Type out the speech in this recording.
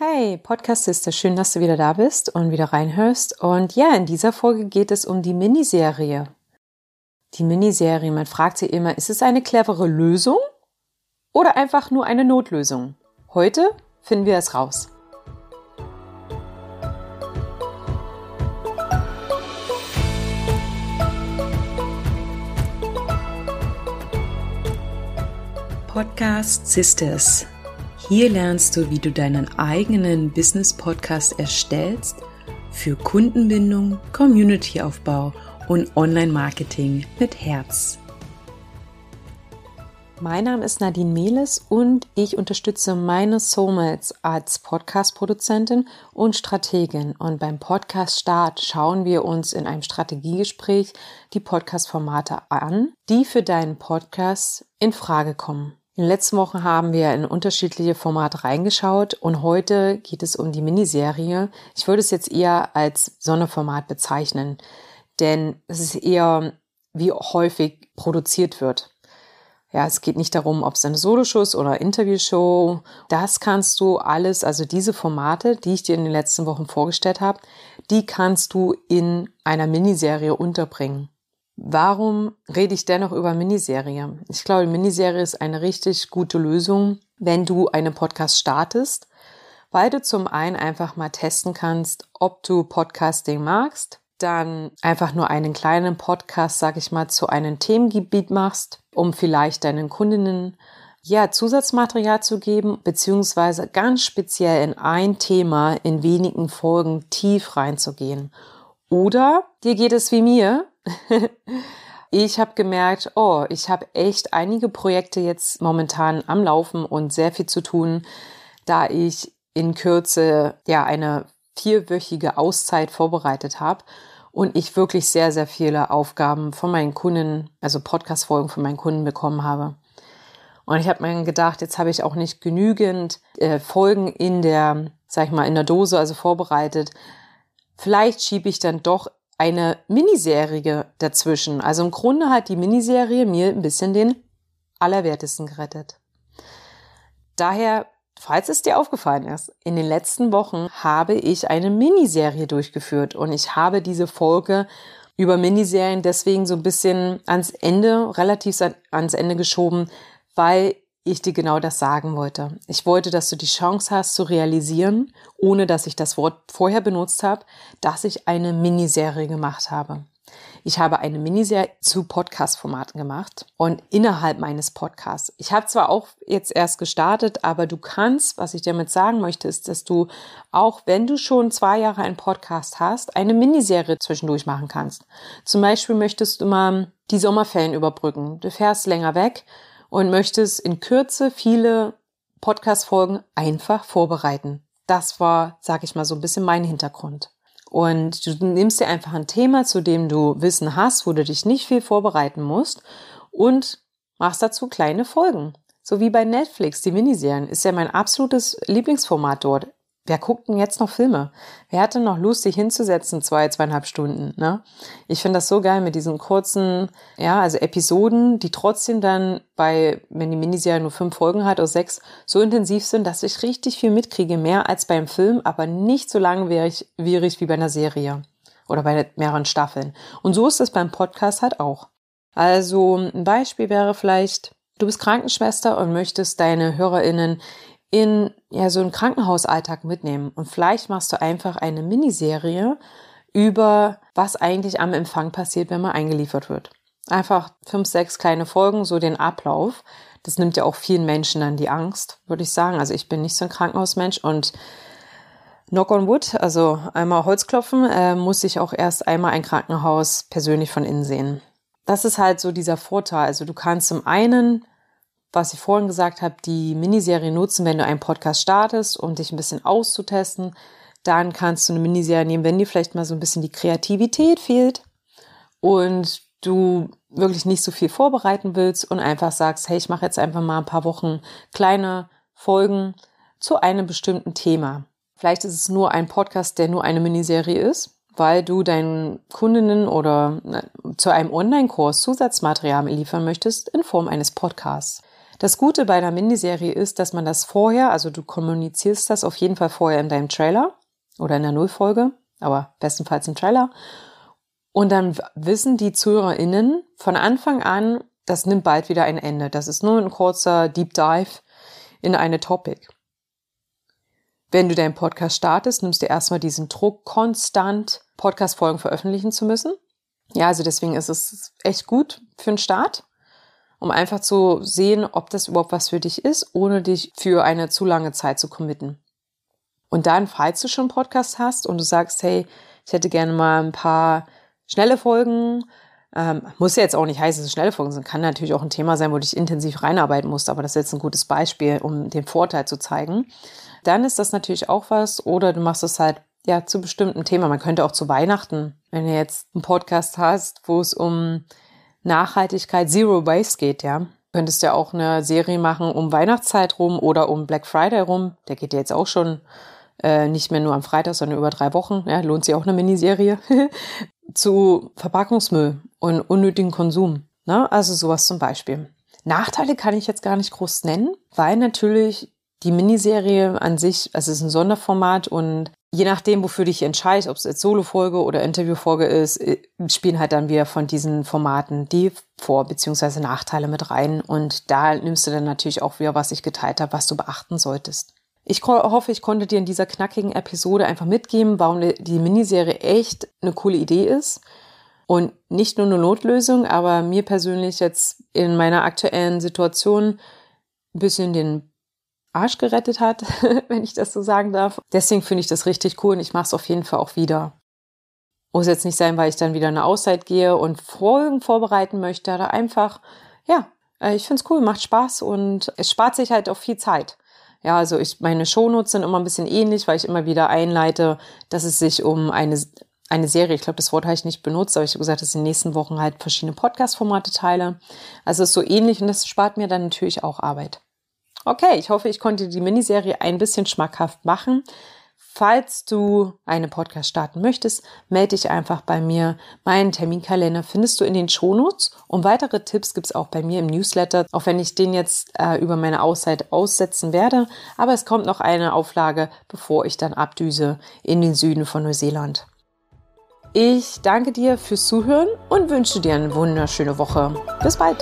Hey, Podcast Sister, schön, dass du wieder da bist und wieder reinhörst. Und ja, in dieser Folge geht es um die Miniserie. Die Miniserie, man fragt sich immer, ist es eine clevere Lösung oder einfach nur eine Notlösung? Heute finden wir es raus. Podcast Sisters hier lernst du, wie du deinen eigenen Business-Podcast erstellst für Kundenbindung, Community-Aufbau und Online-Marketing mit Herz. Mein Name ist Nadine Mehles und ich unterstütze meine Soulmates als Podcast-Produzentin und Strategin. Und beim Podcast-Start schauen wir uns in einem Strategiegespräch die Podcast-Formate an, die für deinen Podcast in Frage kommen. In den letzten Wochen haben wir in unterschiedliche Formate reingeschaut und heute geht es um die Miniserie. Ich würde es jetzt eher als Sonderformat bezeichnen, denn es ist eher, wie häufig produziert wird. Ja, es geht nicht darum, ob es eine Soloshow ist oder Interviewshow. Das kannst du alles, also diese Formate, die ich dir in den letzten Wochen vorgestellt habe, die kannst du in einer Miniserie unterbringen. Warum rede ich dennoch über Miniserie? Ich glaube, Miniserie ist eine richtig gute Lösung, wenn du einen Podcast startest, weil du zum einen einfach mal testen kannst, ob du Podcasting magst, dann einfach nur einen kleinen Podcast, sag ich mal, zu einem Themengebiet machst, um vielleicht deinen Kundinnen ja, Zusatzmaterial zu geben, beziehungsweise ganz speziell in ein Thema in wenigen Folgen tief reinzugehen. Oder dir geht es wie mir, ich habe gemerkt, oh, ich habe echt einige Projekte jetzt momentan am Laufen und sehr viel zu tun, da ich in Kürze ja eine vierwöchige Auszeit vorbereitet habe und ich wirklich sehr, sehr viele Aufgaben von meinen Kunden, also Podcast-Folgen von meinen Kunden bekommen habe. Und ich habe mir gedacht, jetzt habe ich auch nicht genügend äh, Folgen in der, sag ich mal, in der Dose, also vorbereitet. Vielleicht schiebe ich dann doch eine Miniserie dazwischen. Also im Grunde hat die Miniserie mir ein bisschen den Allerwertesten gerettet. Daher, falls es dir aufgefallen ist, in den letzten Wochen habe ich eine Miniserie durchgeführt und ich habe diese Folge über Miniserien deswegen so ein bisschen ans Ende, relativ ans Ende geschoben, weil ich dir genau das sagen wollte. Ich wollte, dass du die Chance hast zu realisieren, ohne dass ich das Wort vorher benutzt habe, dass ich eine Miniserie gemacht habe. Ich habe eine Miniserie zu Podcast-Formaten gemacht und innerhalb meines Podcasts. Ich habe zwar auch jetzt erst gestartet, aber du kannst, was ich damit sagen möchte, ist, dass du auch, wenn du schon zwei Jahre einen Podcast hast, eine Miniserie zwischendurch machen kannst. Zum Beispiel möchtest du mal die Sommerferien überbrücken. Du fährst länger weg und möchtest in Kürze viele Podcast-Folgen einfach vorbereiten. Das war, sag ich mal, so ein bisschen mein Hintergrund. Und du nimmst dir einfach ein Thema, zu dem du Wissen hast, wo du dich nicht viel vorbereiten musst und machst dazu kleine Folgen. So wie bei Netflix, die Miniserien, ist ja mein absolutes Lieblingsformat dort. Wer guckt denn jetzt noch Filme? Wer hat denn noch Lust, sich hinzusetzen, zwei, zweieinhalb Stunden? Ne? Ich finde das so geil mit diesen kurzen, ja, also Episoden, die trotzdem dann bei, wenn die Miniserie nur fünf Folgen hat oder sechs, so intensiv sind, dass ich richtig viel mitkriege, mehr als beim Film, aber nicht so langwierig wie bei einer Serie oder bei mehreren Staffeln. Und so ist es beim Podcast halt auch. Also ein Beispiel wäre vielleicht, du bist Krankenschwester und möchtest deine HörerInnen in ja so einen Krankenhausalltag mitnehmen und vielleicht machst du einfach eine Miniserie über was eigentlich am Empfang passiert, wenn man eingeliefert wird. Einfach fünf, sechs kleine Folgen, so den Ablauf. Das nimmt ja auch vielen Menschen dann die Angst, würde ich sagen. Also ich bin nicht so ein Krankenhausmensch und Knock on Wood, also einmal Holzklopfen, äh, muss ich auch erst einmal ein Krankenhaus persönlich von innen sehen. Das ist halt so dieser Vorteil. Also du kannst zum einen was ich vorhin gesagt habe, die Miniserie nutzen, wenn du einen Podcast startest, um dich ein bisschen auszutesten. Dann kannst du eine Miniserie nehmen, wenn dir vielleicht mal so ein bisschen die Kreativität fehlt und du wirklich nicht so viel vorbereiten willst und einfach sagst, hey, ich mache jetzt einfach mal ein paar Wochen kleine Folgen zu einem bestimmten Thema. Vielleicht ist es nur ein Podcast, der nur eine Miniserie ist, weil du deinen Kundinnen oder zu einem Online-Kurs Zusatzmaterial liefern möchtest in Form eines Podcasts. Das Gute bei einer Miniserie ist, dass man das vorher, also du kommunizierst das auf jeden Fall vorher in deinem Trailer oder in der Nullfolge, aber bestenfalls im Trailer. Und dann wissen die ZuhörerInnen von Anfang an, das nimmt bald wieder ein Ende. Das ist nur ein kurzer Deep Dive in eine Topic. Wenn du deinen Podcast startest, nimmst du erstmal diesen Druck, konstant Podcast-Folgen veröffentlichen zu müssen. Ja, also deswegen ist es echt gut für den Start, um einfach zu sehen, ob das überhaupt was für dich ist, ohne dich für eine zu lange Zeit zu committen. Und dann, falls du schon einen Podcast hast und du sagst, hey, ich hätte gerne mal ein paar schnelle Folgen, ähm, muss ja jetzt auch nicht heißen, dass es schnelle Folgen sind, kann natürlich auch ein Thema sein, wo du dich intensiv reinarbeiten musst, aber das ist jetzt ein gutes Beispiel, um den Vorteil zu zeigen. Dann ist das natürlich auch was, oder du machst es halt ja zu bestimmten Thema. Man könnte auch zu Weihnachten, wenn du jetzt einen Podcast hast, wo es um Nachhaltigkeit, Zero Waste geht, ja, könntest du ja auch eine Serie machen um Weihnachtszeit rum oder um Black Friday rum. Der geht ja jetzt auch schon äh, nicht mehr nur am Freitag, sondern über drei Wochen. Ja, lohnt sich auch eine Miniserie. zu Verpackungsmüll und unnötigen Konsum. Ne? Also sowas zum Beispiel. Nachteile kann ich jetzt gar nicht groß nennen, weil natürlich die Miniserie an sich, also es ist ein Sonderformat und je nachdem, wofür dich entscheidest, ob es jetzt Solo-Folge oder Interview-Folge ist, äh, spielen halt dann wieder von diesen Formaten die Vor- bzw. Nachteile mit rein. Und da nimmst du dann natürlich auch wieder, was ich geteilt habe, was du beachten solltest. Ich hoffe, ich konnte dir in dieser knackigen Episode einfach mitgeben, warum die Miniserie echt eine coole Idee ist. Und nicht nur eine Notlösung, aber mir persönlich jetzt in meiner aktuellen Situation ein bisschen den Arsch gerettet hat, wenn ich das so sagen darf. Deswegen finde ich das richtig cool und ich mache es auf jeden Fall auch wieder. Muss jetzt nicht sein, weil ich dann wieder eine Auszeit gehe und Folgen vorbereiten möchte, oder einfach, ja, äh, ich finde es cool, macht Spaß und es spart sich halt auch viel Zeit. Ja, also ich, meine Shownotes sind immer ein bisschen ähnlich, weil ich immer wieder einleite, dass es sich um eine, eine Serie, ich glaube, das Wort habe ich nicht benutzt, aber ich habe gesagt, dass ich in den nächsten Wochen halt verschiedene Podcast-Formate teile. Also es ist so ähnlich und das spart mir dann natürlich auch Arbeit. Okay, ich hoffe, ich konnte die Miniserie ein bisschen schmackhaft machen. Falls du einen Podcast starten möchtest, melde dich einfach bei mir. Meinen Terminkalender findest du in den Shownotes und weitere Tipps gibt es auch bei mir im Newsletter, auch wenn ich den jetzt äh, über meine Auszeit aussetzen werde. Aber es kommt noch eine Auflage, bevor ich dann abdüse in den Süden von Neuseeland. Ich danke dir fürs Zuhören und wünsche dir eine wunderschöne Woche. Bis bald!